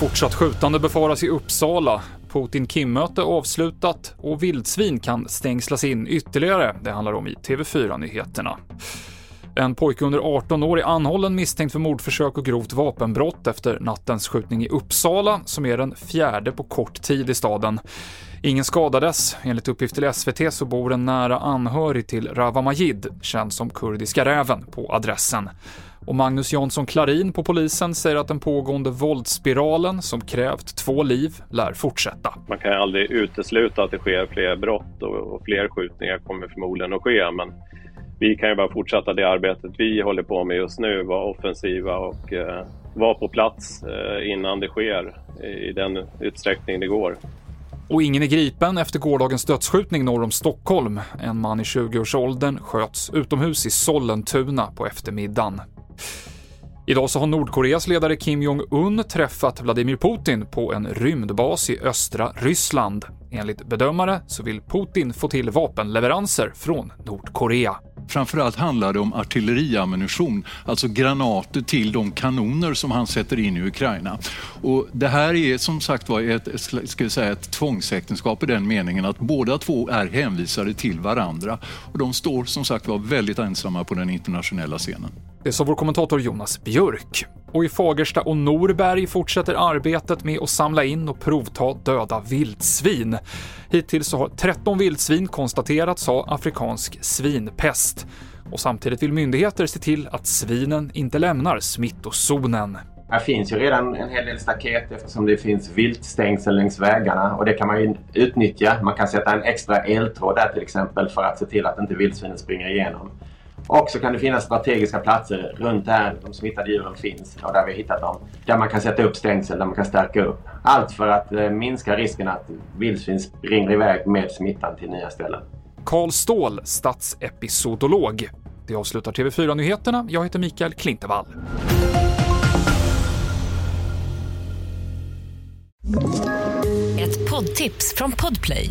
Fortsatt skjutande befaras i Uppsala. Putin-Kim-möte avslutat och vildsvin kan stängslas in ytterligare. Det handlar om i TV4-nyheterna. En pojke under 18 år är anhållen misstänkt för mordförsök och grovt vapenbrott efter nattens skjutning i Uppsala, som är den fjärde på kort tid i staden. Ingen skadades. Enligt uppgift till SVT så bor en nära anhörig till Rawa Majid, känd som Kurdiska räven, på adressen. Och Magnus Jansson Klarin på polisen säger att den pågående våldsspiralen som krävt två liv lär fortsätta. Man kan aldrig utesluta att det sker fler brott och fler skjutningar kommer förmodligen att ske, men vi kan ju bara fortsätta det arbetet vi håller på med just nu, vara offensiva och eh, vara på plats eh, innan det sker i den utsträckning det går. Och ingen är gripen efter gårdagens dödsskjutning norr om Stockholm. En man i 20-årsåldern sköts utomhus i Sollentuna på eftermiddagen. Idag så har Nordkoreas ledare Kim Jong-Un träffat Vladimir Putin på en rymdbas i östra Ryssland. Enligt bedömare så vill Putin få till vapenleveranser från Nordkorea. Framförallt handlar det om artilleriammunition, alltså granater till de kanoner som han sätter in i Ukraina. Och det här är som sagt var ett, ska vi säga, ett tvångsäktenskap i den meningen att båda två är hänvisade till varandra. Och de står som sagt var väldigt ensamma på den internationella scenen. Det sa vår kommentator Jonas Björk. Och i Fagersta och Norberg fortsätter arbetet med att samla in och provta döda vildsvin. Hittills har 13 vildsvin konstaterats ha afrikansk svinpest. Och samtidigt vill myndigheter se till att svinen inte lämnar smittozonen. Här finns ju redan en hel del staket eftersom det finns viltstängsel längs vägarna och det kan man ju utnyttja. Man kan sätta en extra eltråd där till exempel för att se till att inte vildsvinen springer igenom. Och så kan det finnas strategiska platser runt där de smittade djuren finns och där vi har hittat dem. Där man kan sätta upp stängsel, där man kan stärka upp. Allt för att eh, minska risken att vildsvin springer iväg med smittan till nya ställen. Karl Ståhl, statsepisodolog. Det avslutar TV4-nyheterna. Jag heter Mikael Klintevall. Ett poddtips från Podplay.